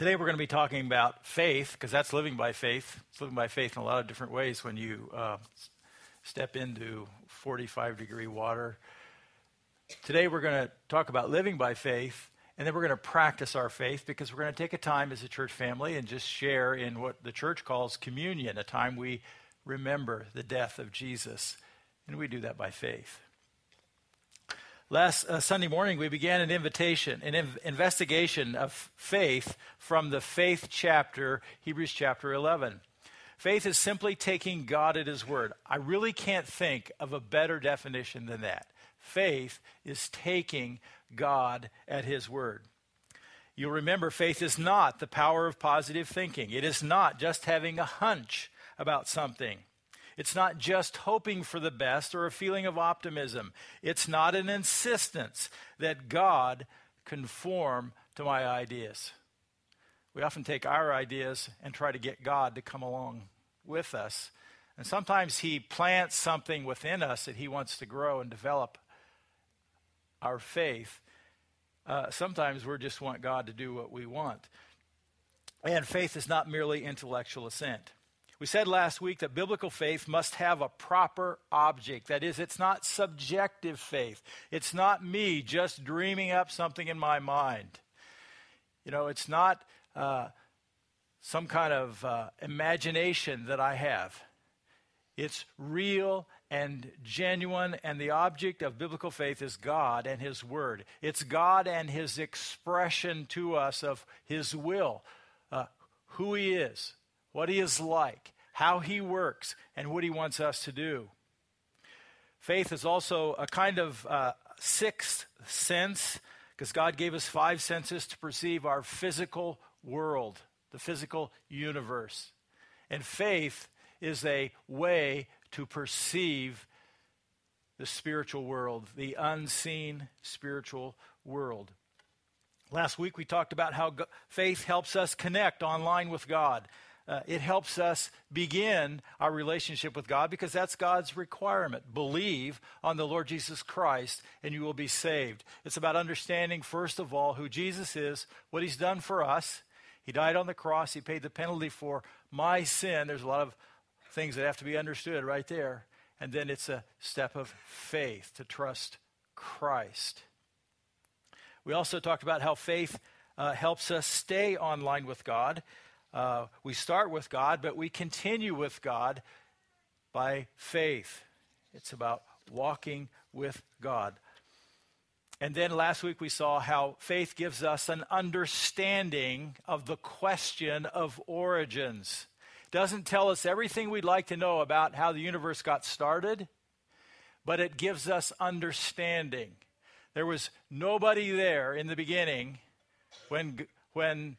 Today we're going to be talking about faith because that's living by faith. It's living by faith in a lot of different ways when you uh, step into 45 degree water. Today we're going to talk about living by faith and then we're going to practice our faith because we're going to take a time as a church family and just share in what the church calls communion, a time we remember the death of Jesus. And we do that by faith. Last uh, Sunday morning, we began an invitation, an inv- investigation of faith from the faith chapter, Hebrews chapter 11. Faith is simply taking God at His word. I really can't think of a better definition than that. Faith is taking God at His word. You'll remember faith is not the power of positive thinking, it is not just having a hunch about something. It's not just hoping for the best or a feeling of optimism. It's not an insistence that God conform to my ideas. We often take our ideas and try to get God to come along with us. And sometimes He plants something within us that He wants to grow and develop our faith. Uh, sometimes we just want God to do what we want. And faith is not merely intellectual assent. We said last week that biblical faith must have a proper object. That is, it's not subjective faith. It's not me just dreaming up something in my mind. You know, it's not uh, some kind of uh, imagination that I have. It's real and genuine, and the object of biblical faith is God and His Word. It's God and His expression to us of His will, uh, who He is, what he is like, how he works, and what he wants us to do. Faith is also a kind of uh, sixth sense, because God gave us five senses to perceive our physical world, the physical universe. And faith is a way to perceive the spiritual world, the unseen spiritual world. Last week we talked about how faith helps us connect online with God uh, it helps us begin our relationship with God because that's God's requirement. Believe on the Lord Jesus Christ and you will be saved. It's about understanding, first of all, who Jesus is, what he's done for us. He died on the cross, he paid the penalty for my sin. There's a lot of things that have to be understood right there. And then it's a step of faith to trust Christ. We also talked about how faith uh, helps us stay online with God. Uh, we start with God, but we continue with God by faith. It's about walking with God. And then last week we saw how faith gives us an understanding of the question of origins. Doesn't tell us everything we'd like to know about how the universe got started, but it gives us understanding. There was nobody there in the beginning when, when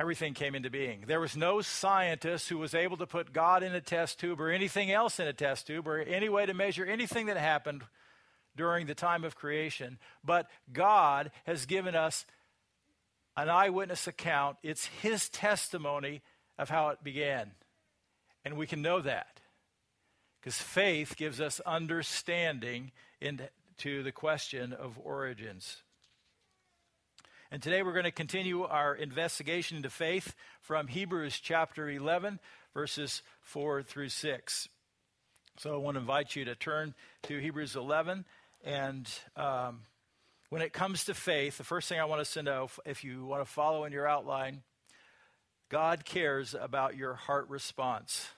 everything came into being. There was no scientist who was able to put God in a test tube or anything else in a test tube or any way to measure anything that happened during the time of creation. But God has given us an eyewitness account. It's His testimony of how it began. And we can know that because faith gives us understanding into the question of origins. And today we're going to continue our investigation into faith from Hebrews chapter 11, verses 4 through 6. So I want to invite you to turn to Hebrews 11. And um, when it comes to faith, the first thing I want us to know, if you want to follow in your outline, God cares about your heart response.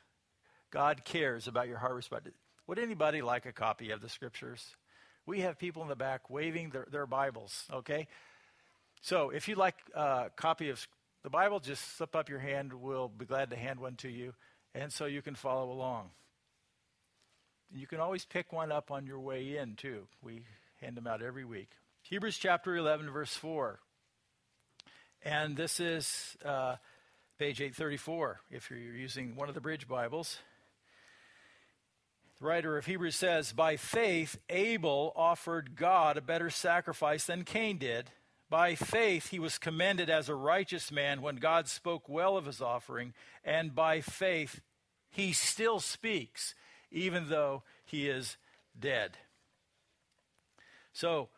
God cares about your heart response. Would anybody like a copy of the scriptures? We have people in the back waving their, their Bibles, okay? So if you'd like a copy of the Bible, just slip up your hand. We'll be glad to hand one to you, and so you can follow along. You can always pick one up on your way in, too. We hand them out every week. Hebrews chapter 11, verse 4. And this is uh, page 834 if you're using one of the Bridge Bibles. The writer of Hebrews says, By faith, Abel offered God a better sacrifice than Cain did by faith, he was commended as a righteous man when God spoke well of his offering, and by faith, he still speaks, even though he is dead. So,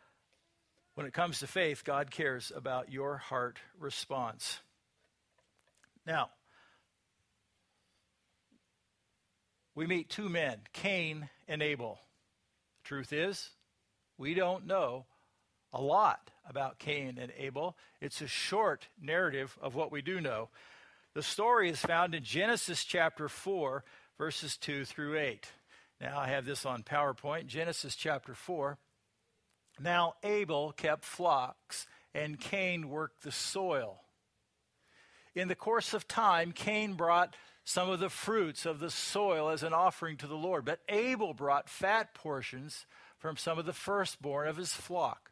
when it comes to faith, God cares about your heart response. Now, we meet two men, Cain and Abel. Truth is, we don't know a lot about Cain and Abel. It's a short narrative of what we do know. The story is found in Genesis chapter 4, verses 2 through 8. Now I have this on PowerPoint. Genesis chapter 4. Now Abel kept flocks, and Cain worked the soil. In the course of time, Cain brought some of the fruits of the soil as an offering to the Lord, but Abel brought fat portions from some of the firstborn of his flock.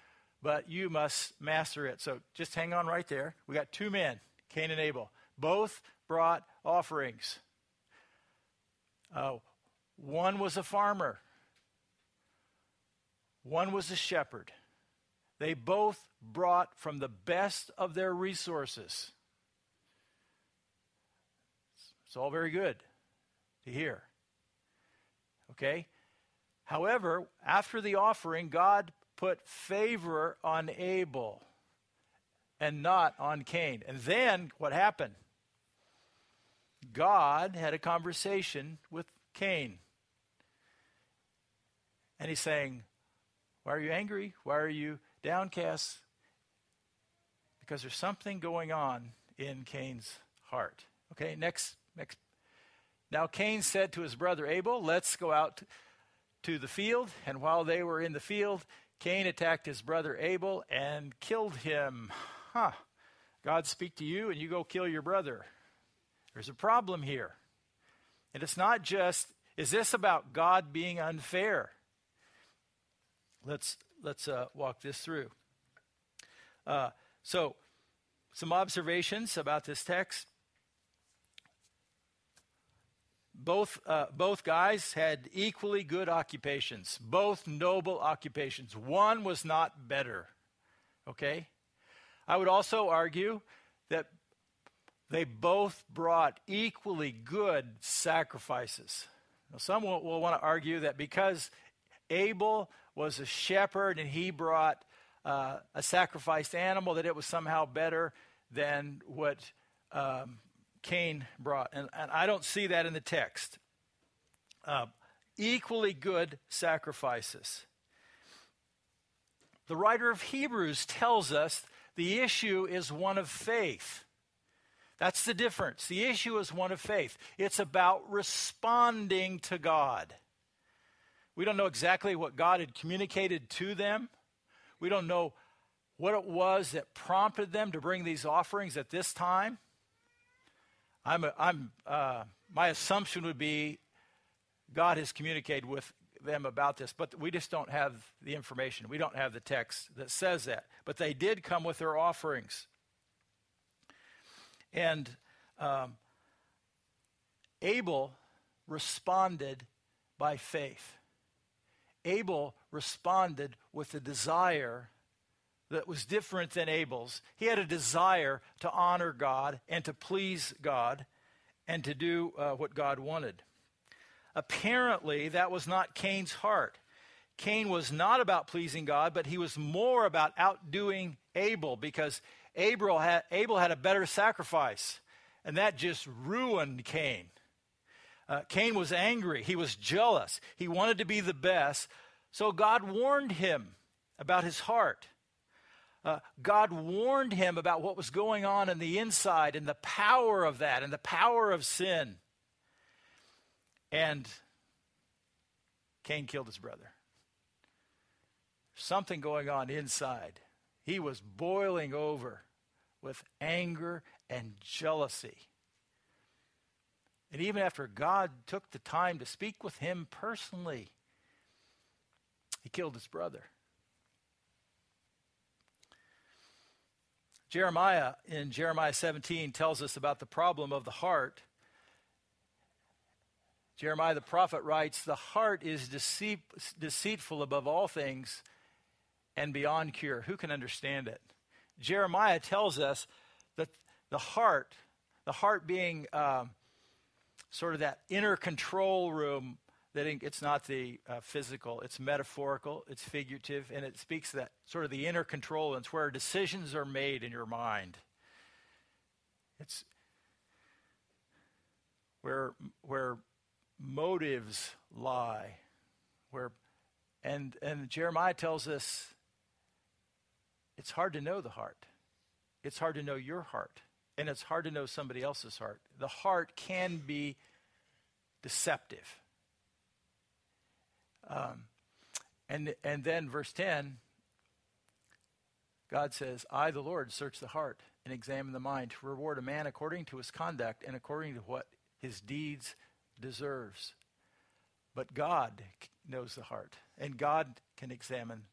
but you must master it. So just hang on right there. We got two men, Cain and Abel. Both brought offerings. Uh, one was a farmer, one was a shepherd. They both brought from the best of their resources. It's all very good to hear. Okay? However, after the offering, God put favor on Abel and not on Cain. And then what happened? God had a conversation with Cain. And he's saying, Why are you angry? Why are you downcast? Because there's something going on in Cain's heart. Okay, next next now Cain said to his brother Abel, Let's go out to the field. And while they were in the field, Cain attacked his brother Abel and killed him. Huh. God speak to you and you go kill your brother. There's a problem here. And it's not just, is this about God being unfair? Let's, let's uh, walk this through. Uh, so, some observations about this text both, uh, both guys had equally good occupations, both noble occupations. One was not better. Okay? I would also argue that they both brought equally good sacrifices. Now, some will, will want to argue that because Abel was a shepherd and he brought uh, a sacrificed animal, that it was somehow better than what um, Cain brought. And, and I don't see that in the text. Uh, equally good sacrifices. The writer of Hebrews tells us the issue is one of faith. That's the difference. The issue is one of faith. It's about responding to God. We don't know exactly what God had communicated to them. We don't know what it was that prompted them to bring these offerings at this time. I'm, a, I'm, uh, my assumption would be God has communicated with them about this, but we just don't have the information. We don't have the text that says that. But they did come with their offerings. And um, Abel responded by faith. Abel responded with the desire that was different than Abel's. He had a desire to honor God and to please God and to do uh, what God wanted. Apparently, that was not Cain's heart. Cain was not about pleasing God, but he was more about outdoing Abel because Abel had, Abel had a better sacrifice, and that just ruined Cain. Uh, Cain was angry. He was jealous. He wanted to be the best. So God warned him about his heart. Uh, God warned him about what was going on in the inside and the power of that and the power of sin. And Cain killed his brother. Something going on inside. He was boiling over with anger and jealousy. And even after God took the time to speak with him personally, he killed his brother. Jeremiah in Jeremiah 17 tells us about the problem of the heart. Jeremiah the prophet writes, The heart is deceit, deceitful above all things and beyond cure. Who can understand it? Jeremiah tells us that the heart, the heart being um, sort of that inner control room, that it's not the uh, physical, it's metaphorical, it's figurative, and it speaks that sort of the inner control, and it's where decisions are made in your mind. It's where, where motives lie. Where, and, and Jeremiah tells us it's hard to know the heart. It's hard to know your heart. And it's hard to know somebody else's heart. The heart can be deceptive. Um, and, and then verse 10, God says, I, the Lord, search the heart and examine the mind to reward a man according to his conduct and according to what his deeds deserves. But God knows the heart, and God can examine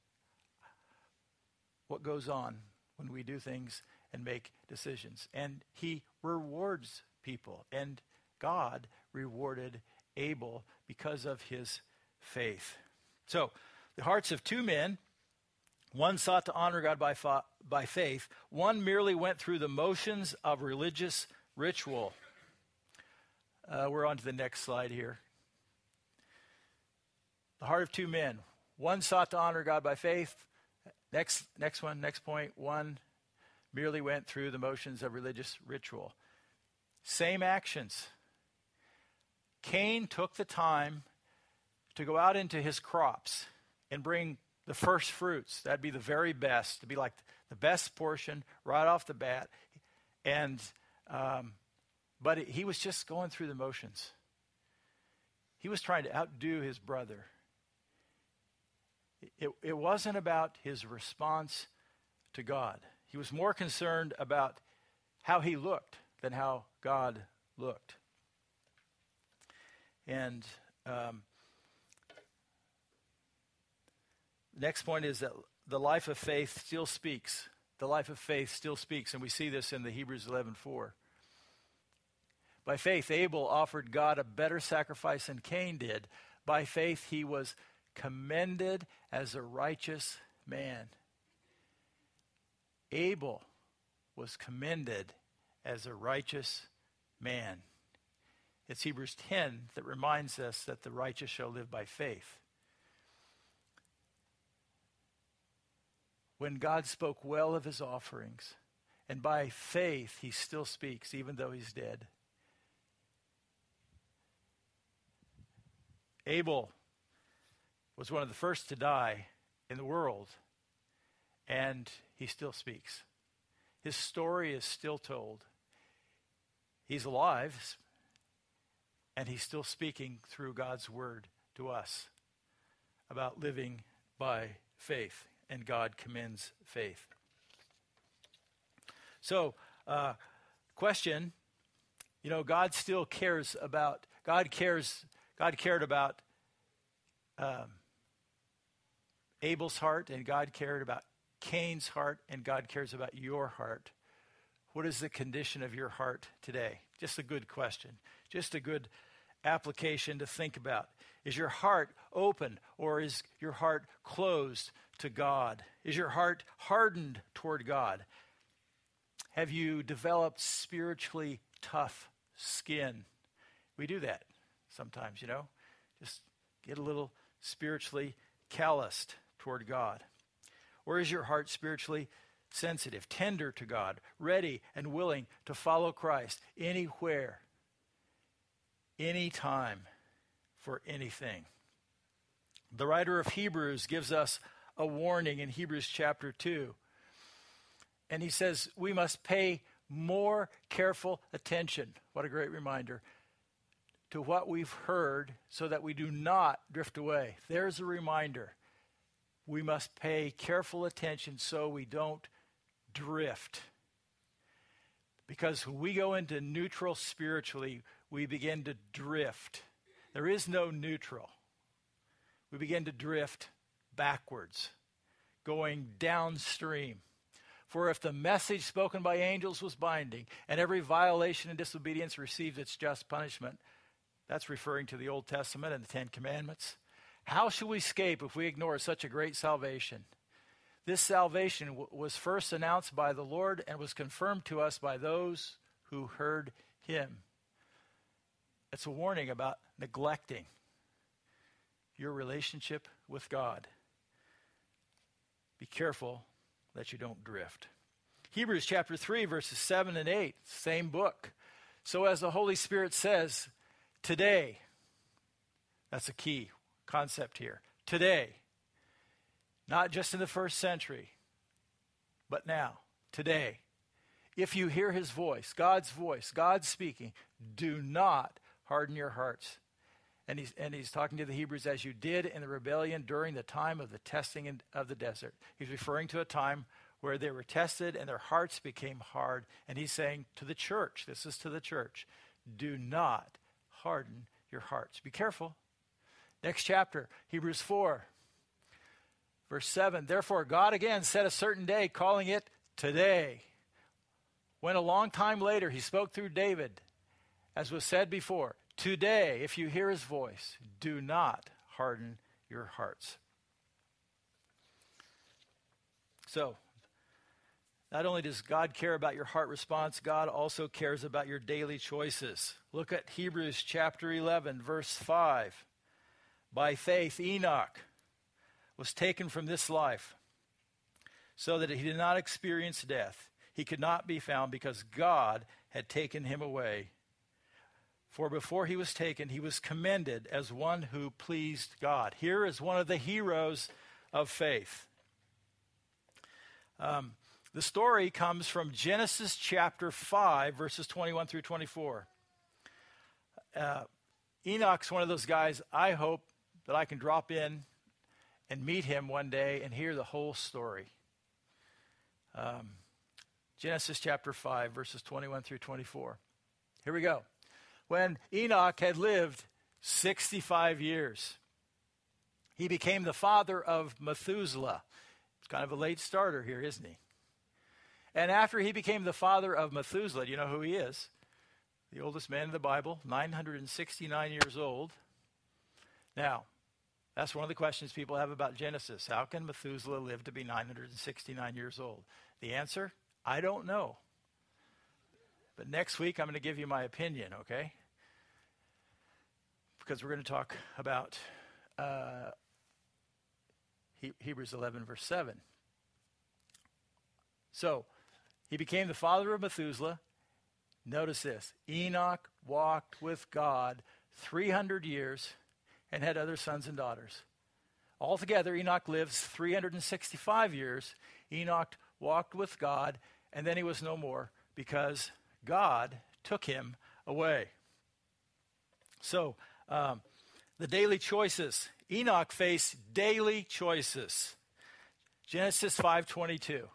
what goes on when we do things and make decisions. And He rewards people, and God rewarded Abel because of his faith. So, the hearts of two men one sought to honor God by, fa- by faith, one merely went through the motions of religious ritual. Uh, we're on to the next slide here. The heart of two men. One sought to honor God by faith. Next, next one, next point. One merely went through the motions of religious ritual. Same actions. Cain took the time to go out into his crops and bring the first fruits. That'd be the very best, to be like the best portion right off the bat. And um, but he was just going through the motions. He was trying to outdo his brother. It, it wasn't about his response to God. He was more concerned about how he looked than how God looked. And um, next point is that the life of faith still speaks. The life of faith still speaks, and we see this in the Hebrews 11:4. By faith, Abel offered God a better sacrifice than Cain did. By faith, he was commended as a righteous man. Abel was commended as a righteous man. It's Hebrews 10 that reminds us that the righteous shall live by faith. When God spoke well of his offerings, and by faith he still speaks, even though he's dead. Abel was one of the first to die in the world, and he still speaks. His story is still told. He's alive, and he's still speaking through God's word to us about living by faith, and God commends faith. So, uh, question you know, God still cares about, God cares God cared about um, Abel's heart, and God cared about Cain's heart, and God cares about your heart. What is the condition of your heart today? Just a good question. Just a good application to think about. Is your heart open or is your heart closed to God? Is your heart hardened toward God? Have you developed spiritually tough skin? We do that sometimes, you know? Just get a little spiritually calloused toward God. Or is your heart spiritually sensitive, tender to God, ready and willing to follow Christ anywhere, anytime, for anything? The writer of Hebrews gives us a warning in Hebrews chapter 2. And he says we must pay more careful attention. What a great reminder to what we've heard so that we do not drift away. There's a reminder. We must pay careful attention so we don't drift. Because when we go into neutral spiritually, we begin to drift. There is no neutral. We begin to drift backwards, going downstream. For if the message spoken by angels was binding, and every violation and disobedience received its just punishment, That's referring to the Old Testament and the Ten Commandments. How shall we escape if we ignore such a great salvation? This salvation w- was first announced by the Lord and was confirmed to us by those who heard him. It's a warning about neglecting your relationship with God. Be careful that you don't drift. Hebrews chapter 3, verses 7 and 8, same book. So, as the Holy Spirit says, today, that's a key concept here. Today, not just in the first century, but now, today, if you hear his voice, God's voice, God speaking, do not harden your hearts. And he's, and he's talking to the Hebrews as you did in the rebellion during the time of the testing in, of the desert. He's referring to a time where they were tested and their hearts became hard. And he's saying to the church, this is to the church, do not harden your hearts. Be careful. Next chapter, Hebrews 4, verse 7. Therefore, God again set a certain day, calling it today. When a long time later he spoke through David, as was said before, Today, if you hear his voice, do not harden your hearts. So, not only does God care about your heart response, God also cares about your daily choices. Look at Hebrews chapter 11, verse 5. By faith, Enoch was taken from this life so that he did not experience death. He could not be found because God had taken him away. For before he was taken, he was commended as one who pleased God. Here is one of the heroes of faith. Um, the story comes from Genesis chapter 5, verses 21 through 24. Uh, Enoch's one of those guys I hope that I can drop in and meet him one day and hear the whole story. Um, Genesis chapter 5, verses 21 through 24. Here we go when Enoch had lived 65 years. He became the father of Methuselah. It's kind of a late starter here, isn't he? And after he became the father of Methuselah, you know who he is? The oldest man in the Bible, 969 years old. Now, that's one of the questions people have about Genesis. How can Methuselah live to be 969 years old? The answer I don't know. But next week, I'm going to give you my opinion, okay? Because we're going to talk about uh, he- Hebrews 11, verse 7. So, he became the father of Methuselah. Notice this Enoch walked with God 300 years and had other sons and daughters. Altogether, Enoch lives 365 years. Enoch walked with God, and then he was no more because God took him away. So, um, the daily choices. Enoch faced daily choices. Genesis 5:22.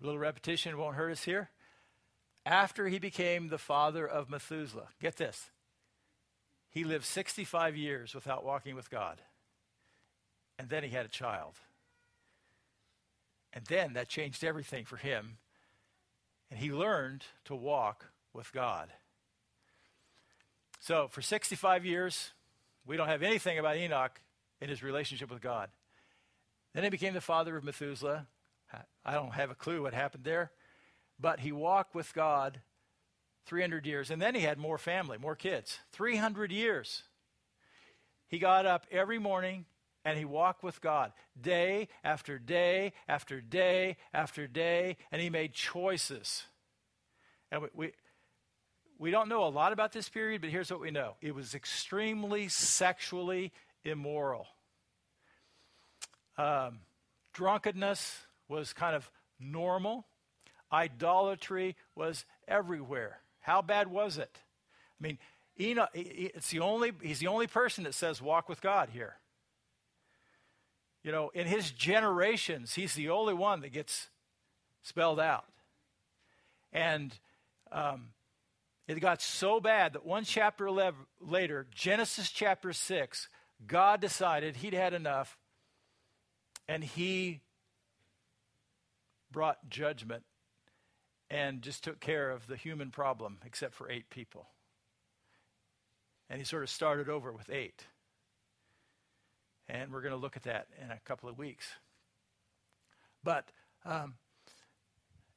A little repetition won't hurt us here. After he became the father of Methuselah, get this. He lived 65 years without walking with God. And then he had a child. And then that changed everything for him and he learned to walk with God. So, for 65 years, we don't have anything about Enoch in his relationship with God. Then he became the father of Methuselah. I don't have a clue what happened there, but he walked with God 300 years. And then he had more family, more kids. 300 years. He got up every morning and he walked with God day after day after day after day, and he made choices. And we, we, we don't know a lot about this period, but here's what we know it was extremely sexually immoral. Um, drunkenness was kind of normal, idolatry was everywhere. How bad was it? I mean, Enoch, it's the only, he's the only person that says walk with God here. You know, in his generations, he's the only one that gets spelled out. And um, it got so bad that one chapter 11, later, Genesis chapter 6, God decided he'd had enough and he brought judgment and just took care of the human problem, except for eight people. and he sort of started over with eight. And we're going to look at that in a couple of weeks. But um,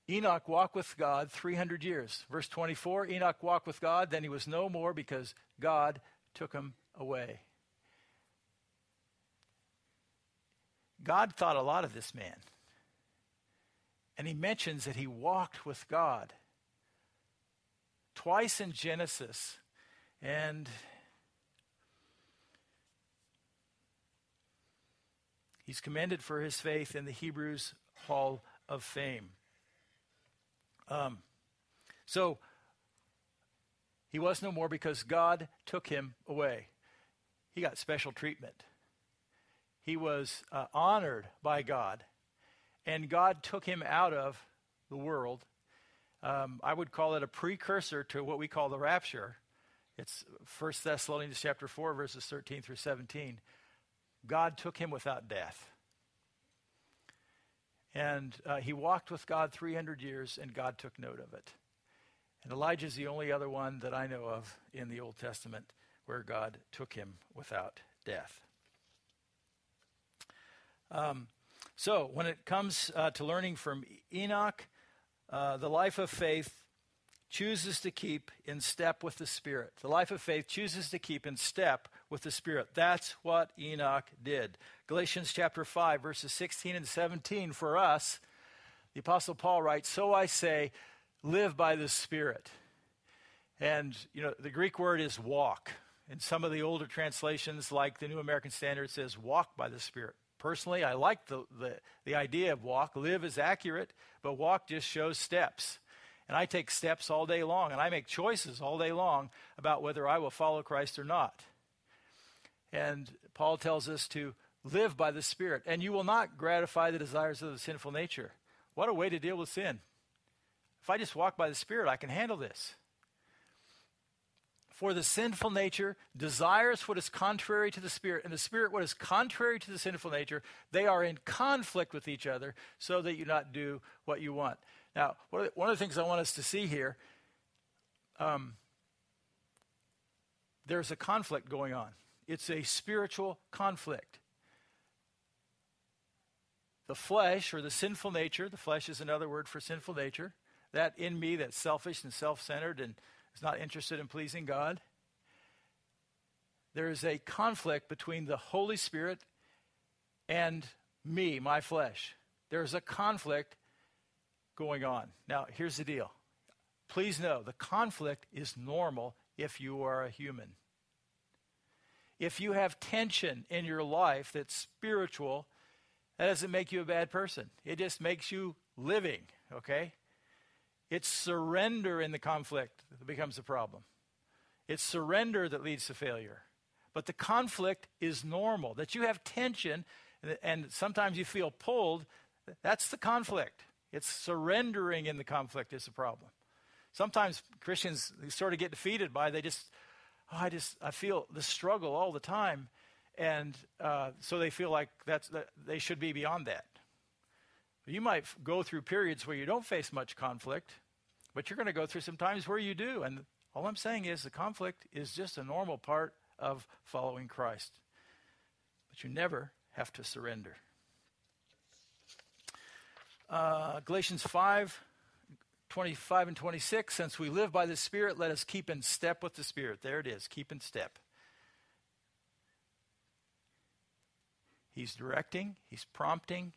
Enoch walked with God 300 years. Verse 24 Enoch walked with God, then he was no more because God took him away. God thought a lot of this man. And he mentions that he walked with God twice in Genesis. And he's commended for his faith in the Hebrews Hall of Fame. Um, so he was no more because God took him away. He got special treatment. He was uh, honored by God, and God took him out of the world. Um, I would call it a precursor to what we call the rapture. It's 1 Thessalonians chapter 4, verses 13 through 17. God took him without death. And uh, he walked with God 300 years, and God took note of it. And Elijah is the only other one that I know of in the Old Testament where God took him without death. Um, so, when it comes uh, to learning from Enoch, uh, the life of faith chooses to keep in step with the Spirit. The life of faith chooses to keep in step with the Spirit. That's what Enoch did. Galatians chapter 5, verses 16 and 17 for us, the Apostle Paul writes, So I say, live by the Spirit. And, you know, the Greek word is walk. In some of the older translations, like the New American Standard, says walk by the Spirit. Personally, I like the, the, the idea of walk. Live is accurate, but walk just shows steps. And I take steps all day long, and I make choices all day long about whether I will follow Christ or not. And Paul tells us to live by the Spirit, and you will not gratify the desires of the sinful nature. What a way to deal with sin. If I just walk by the Spirit, I can handle this. For the sinful nature desires what is contrary to the Spirit, and the Spirit what is contrary to the sinful nature. They are in conflict with each other, so that you not do what you want. Now, one of the things I want us to see here um, there's a conflict going on. It's a spiritual conflict. The flesh, or the sinful nature, the flesh is another word for sinful nature, that in me that's selfish and self centered and is not interested in pleasing God. There is a conflict between the Holy Spirit and me, my flesh. There is a conflict going on. Now, here's the deal. Please know the conflict is normal if you are a human. If you have tension in your life that's spiritual, that doesn't make you a bad person. It just makes you living, okay? It's surrender in the conflict that becomes the problem. It's surrender that leads to failure. But the conflict is normal. That you have tension and sometimes you feel pulled, that's the conflict. It's surrendering in the conflict is the problem. Sometimes Christians sort of get defeated by they just oh, I just I feel the struggle all the time, and uh, so they feel like that's that they should be beyond that. You might go through periods where you don't face much conflict, but you're going to go through some times where you do. And all I'm saying is the conflict is just a normal part of following Christ. But you never have to surrender. Uh, Galatians 5 25 and 26, since we live by the Spirit, let us keep in step with the Spirit. There it is, keep in step. He's directing, he's prompting,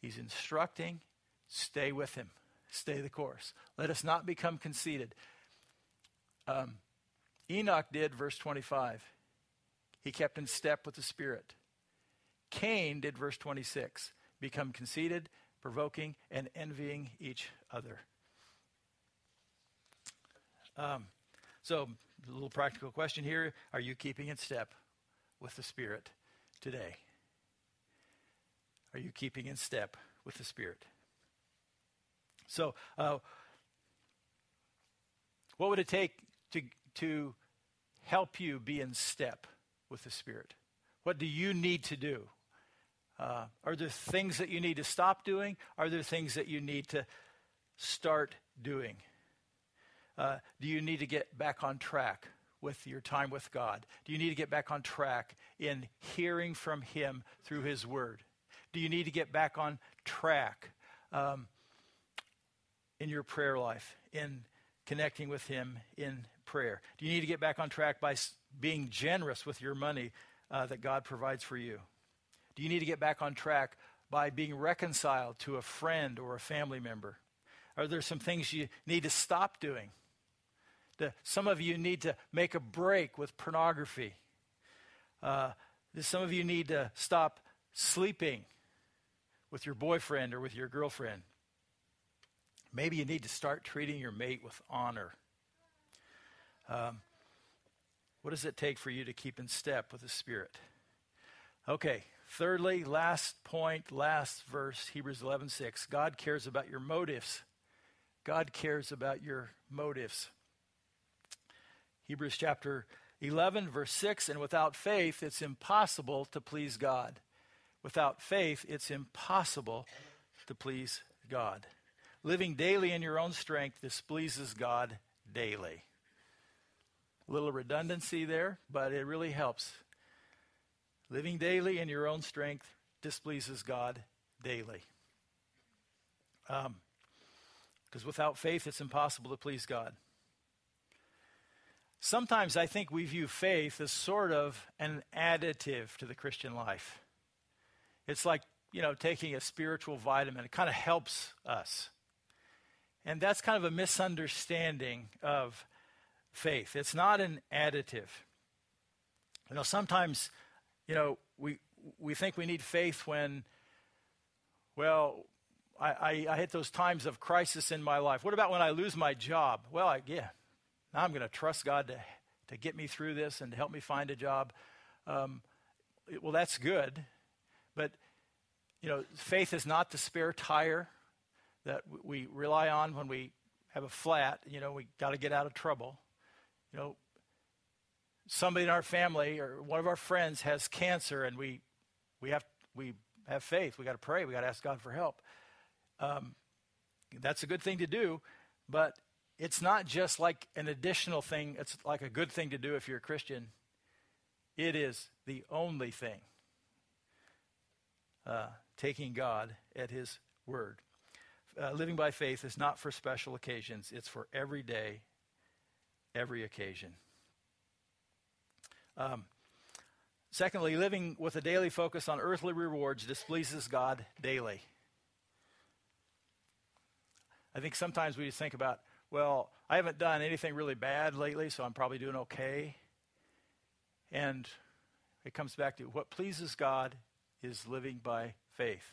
he's instructing. Stay with him, stay the course. Let us not become conceited. Um, Enoch did, verse 25. He kept in step with the Spirit. Cain did, verse 26. Become conceited, provoking, and envying each other. Um, so, a little practical question here Are you keeping in step with the Spirit today? Are you keeping in step with the Spirit? So, uh, what would it take to, to help you be in step with the Spirit? What do you need to do? Uh, are there things that you need to stop doing? Are there things that you need to start doing? Uh, do you need to get back on track with your time with God? Do you need to get back on track in hearing from Him through His Word? Do you need to get back on track um, in your prayer life, in connecting with Him in prayer? Do you need to get back on track by being generous with your money uh, that God provides for you? You need to get back on track by being reconciled to a friend or a family member? Are there some things you need to stop doing? Some of you need to make a break with pornography. Uh, some of you need to stop sleeping with your boyfriend or with your girlfriend. Maybe you need to start treating your mate with honor. Um, what does it take for you to keep in step with the Spirit? Okay, thirdly, last point, last verse, Hebrews 11:6. God cares about your motives. God cares about your motives. Hebrews chapter 11, verse 6 And without faith, it's impossible to please God. Without faith, it's impossible to please God. Living daily in your own strength displeases God daily. A little redundancy there, but it really helps. Living daily in your own strength displeases God daily. Because um, without faith, it's impossible to please God. Sometimes I think we view faith as sort of an additive to the Christian life. It's like, you know, taking a spiritual vitamin, it kind of helps us. And that's kind of a misunderstanding of faith. It's not an additive. You know, sometimes, you know, we we think we need faith when, well, I, I, I hit those times of crisis in my life. What about when I lose my job? Well, I, yeah, now I'm going to trust God to, to get me through this and to help me find a job. Um, well, that's good. But, you know, faith is not the spare tire that we rely on when we have a flat. You know, we got to get out of trouble. You know, somebody in our family or one of our friends has cancer, and we we have we have faith. We got to pray. We got to ask God for help. Um, that's a good thing to do, but it's not just like an additional thing, it's like a good thing to do if you're a Christian. It is the only thing. Uh, taking God at His word. Uh, living by faith is not for special occasions, it's for every day, every occasion. Um, secondly, living with a daily focus on earthly rewards displeases God daily. I think sometimes we just think about, well, I haven't done anything really bad lately, so I'm probably doing okay. And it comes back to what pleases God is living by faith.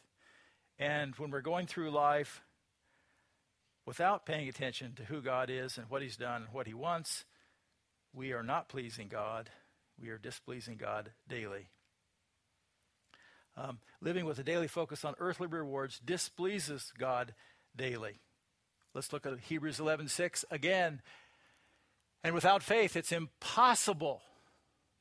And when we're going through life without paying attention to who God is and what He's done and what He wants, we are not pleasing God. We are displeasing God daily. Um, living with a daily focus on earthly rewards displeases God daily. Let's look at Hebrews 11:6 again. And without faith it's impossible.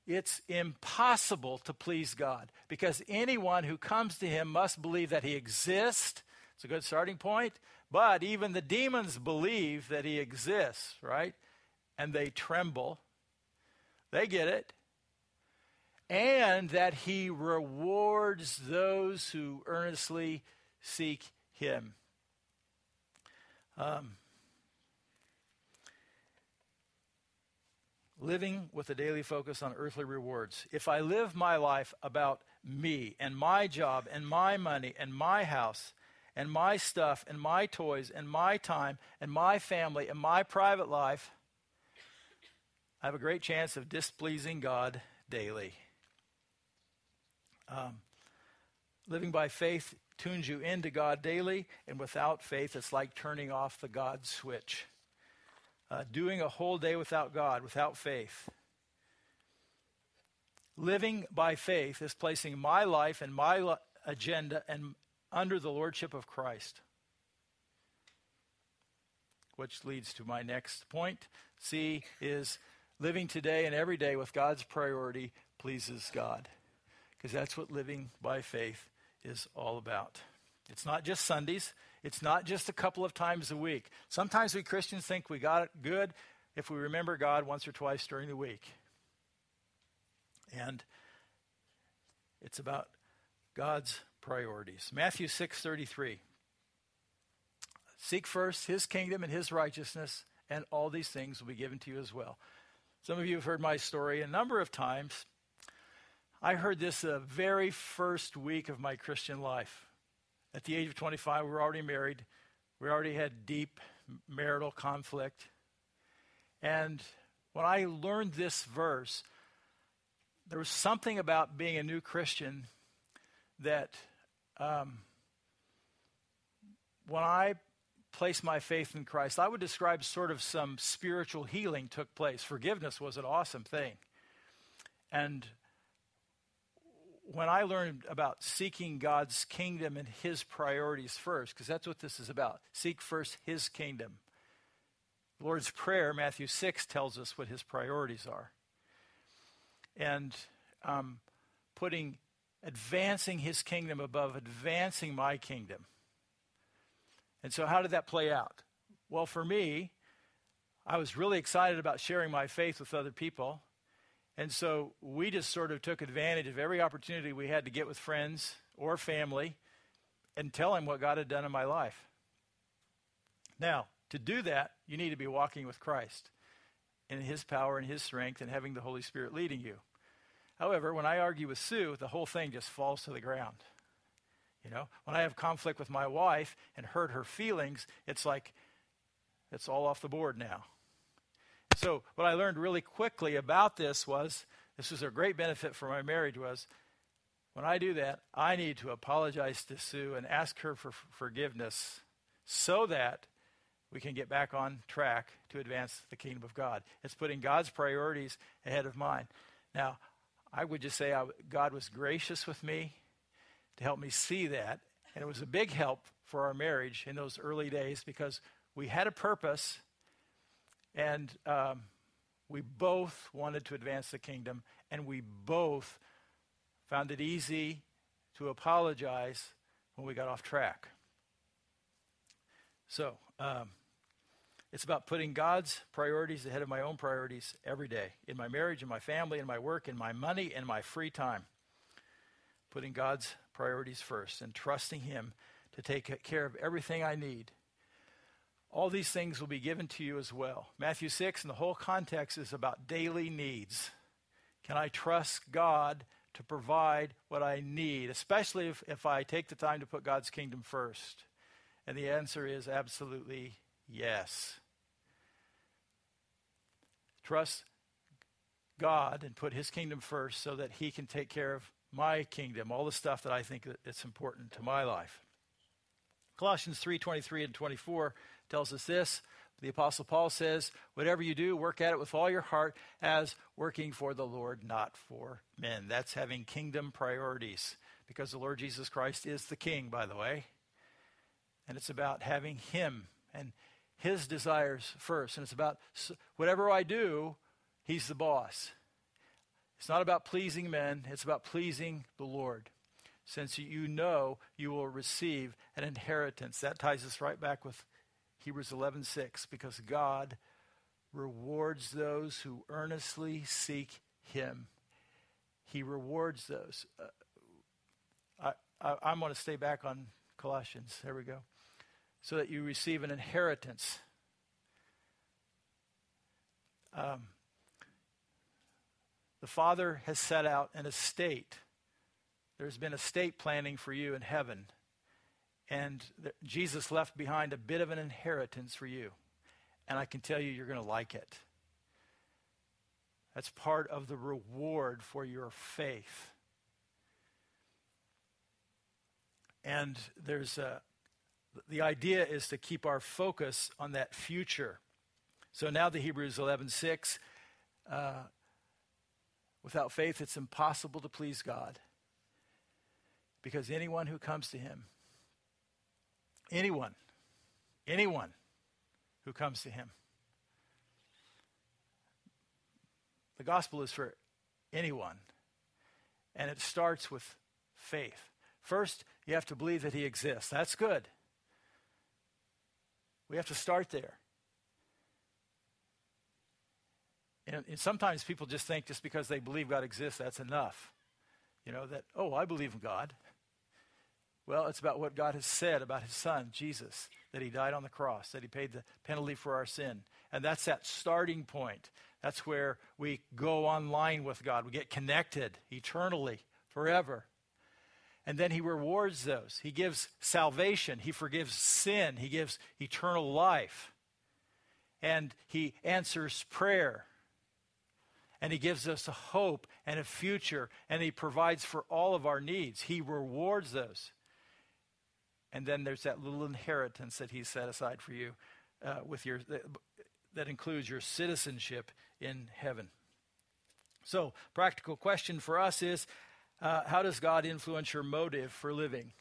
It's impossible to please God because anyone who comes to him must believe that he exists. It's a good starting point, but even the demons believe that he exists, right? And they tremble. They get it. And that he rewards those who earnestly seek him. Um, living with a daily focus on earthly rewards. If I live my life about me and my job and my money and my house and my stuff and my toys and my time and my family and my private life, I have a great chance of displeasing God daily. Um, living by faith tunes you into God daily, and without faith, it's like turning off the God switch. Uh, doing a whole day without God, without faith. Living by faith is placing my life and my lo- agenda and under the lordship of Christ. Which leads to my next point. C is living today and every day with God's priority pleases God. Because that's what living by faith is all about. It's not just Sundays. It's not just a couple of times a week. Sometimes we Christians think we got it good if we remember God once or twice during the week. And it's about God's priorities. Matthew 6:33. Seek first his kingdom and his righteousness, and all these things will be given to you as well. Some of you have heard my story a number of times. I heard this the very first week of my Christian life. At the age of 25, we were already married. We already had deep marital conflict. And when I learned this verse, there was something about being a new Christian that um, when I placed my faith in Christ, I would describe sort of some spiritual healing took place. Forgiveness was an awesome thing. And when I learned about seeking God's kingdom and his priorities first, because that's what this is about seek first his kingdom. The Lord's Prayer, Matthew 6, tells us what his priorities are. And um, putting, advancing his kingdom above advancing my kingdom. And so, how did that play out? Well, for me, I was really excited about sharing my faith with other people. And so we just sort of took advantage of every opportunity we had to get with friends or family and tell them what God had done in my life. Now, to do that, you need to be walking with Christ in his power and his strength and having the Holy Spirit leading you. However, when I argue with Sue, the whole thing just falls to the ground. You know, when I have conflict with my wife and hurt her feelings, it's like it's all off the board now. So what I learned really quickly about this was this was a great benefit for my marriage was when I do that, I need to apologize to Sue and ask her for forgiveness so that we can get back on track to advance the kingdom of God. It's putting God's priorities ahead of mine. Now, I would just say I, God was gracious with me to help me see that. And it was a big help for our marriage in those early days because we had a purpose and um, we both wanted to advance the kingdom, and we both found it easy to apologize when we got off track. So, um, it's about putting God's priorities ahead of my own priorities every day in my marriage, in my family, in my work, in my money, in my free time. Putting God's priorities first and trusting Him to take care of everything I need all these things will be given to you as well. Matthew 6, and the whole context is about daily needs. Can I trust God to provide what I need, especially if, if I take the time to put God's kingdom first? And the answer is absolutely yes. Trust God and put his kingdom first so that he can take care of my kingdom, all the stuff that I think that's important to my life. Colossians 3 23 and 24 tells us this. The Apostle Paul says, Whatever you do, work at it with all your heart as working for the Lord, not for men. That's having kingdom priorities because the Lord Jesus Christ is the King, by the way. And it's about having Him and His desires first. And it's about whatever I do, He's the boss. It's not about pleasing men, it's about pleasing the Lord. Since you know you will receive an inheritance. That ties us right back with Hebrews 11:6 because God rewards those who earnestly seek him. He rewards those. Uh, I, I, I'm going to stay back on Colossians. There we go. So that you receive an inheritance. Um, the Father has set out an estate. There's been estate planning for you in heaven. And Jesus left behind a bit of an inheritance for you. And I can tell you, you're going to like it. That's part of the reward for your faith. And there's a, the idea is to keep our focus on that future. So now the Hebrews 11:6, uh, without faith, it's impossible to please God, because anyone who comes to Him Anyone, anyone who comes to him. The gospel is for anyone, and it starts with faith. First, you have to believe that he exists. That's good. We have to start there. And, and sometimes people just think just because they believe God exists, that's enough. You know, that, oh, I believe in God. Well, it's about what God has said about his son, Jesus, that he died on the cross, that he paid the penalty for our sin. And that's that starting point. That's where we go online with God. We get connected eternally, forever. And then he rewards those. He gives salvation. He forgives sin. He gives eternal life. And he answers prayer. And he gives us a hope and a future. And he provides for all of our needs. He rewards those. And then there's that little inheritance that he's set aside for you uh, with your, that, that includes your citizenship in heaven. So, practical question for us is uh, how does God influence your motive for living?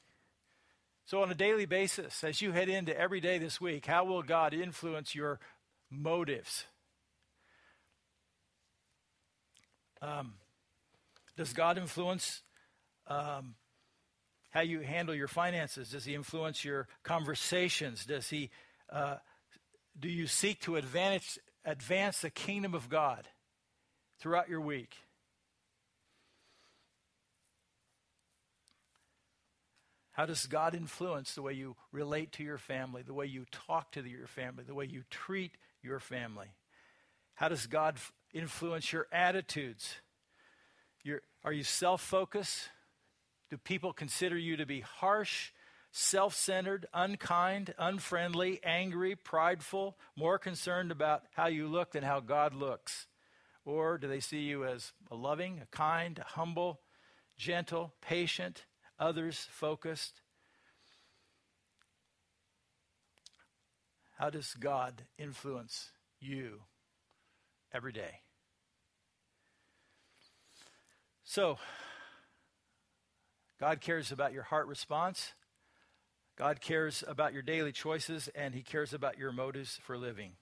So, on a daily basis, as you head into every day this week, how will God influence your motives? Um, does God influence um, how you handle your finances? Does he influence your conversations? Does he, uh, do you seek to advance, advance the kingdom of God throughout your week? How does God influence the way you relate to your family, the way you talk to your family, the way you treat your family? How does God influence your attitudes? Your, are you self focused? Do people consider you to be harsh, self centered, unkind, unfriendly, angry, prideful, more concerned about how you look than how God looks? Or do they see you as a loving, a kind, a humble, gentle, patient, others focused? How does God influence you every day? So, God cares about your heart response. God cares about your daily choices, and He cares about your motives for living.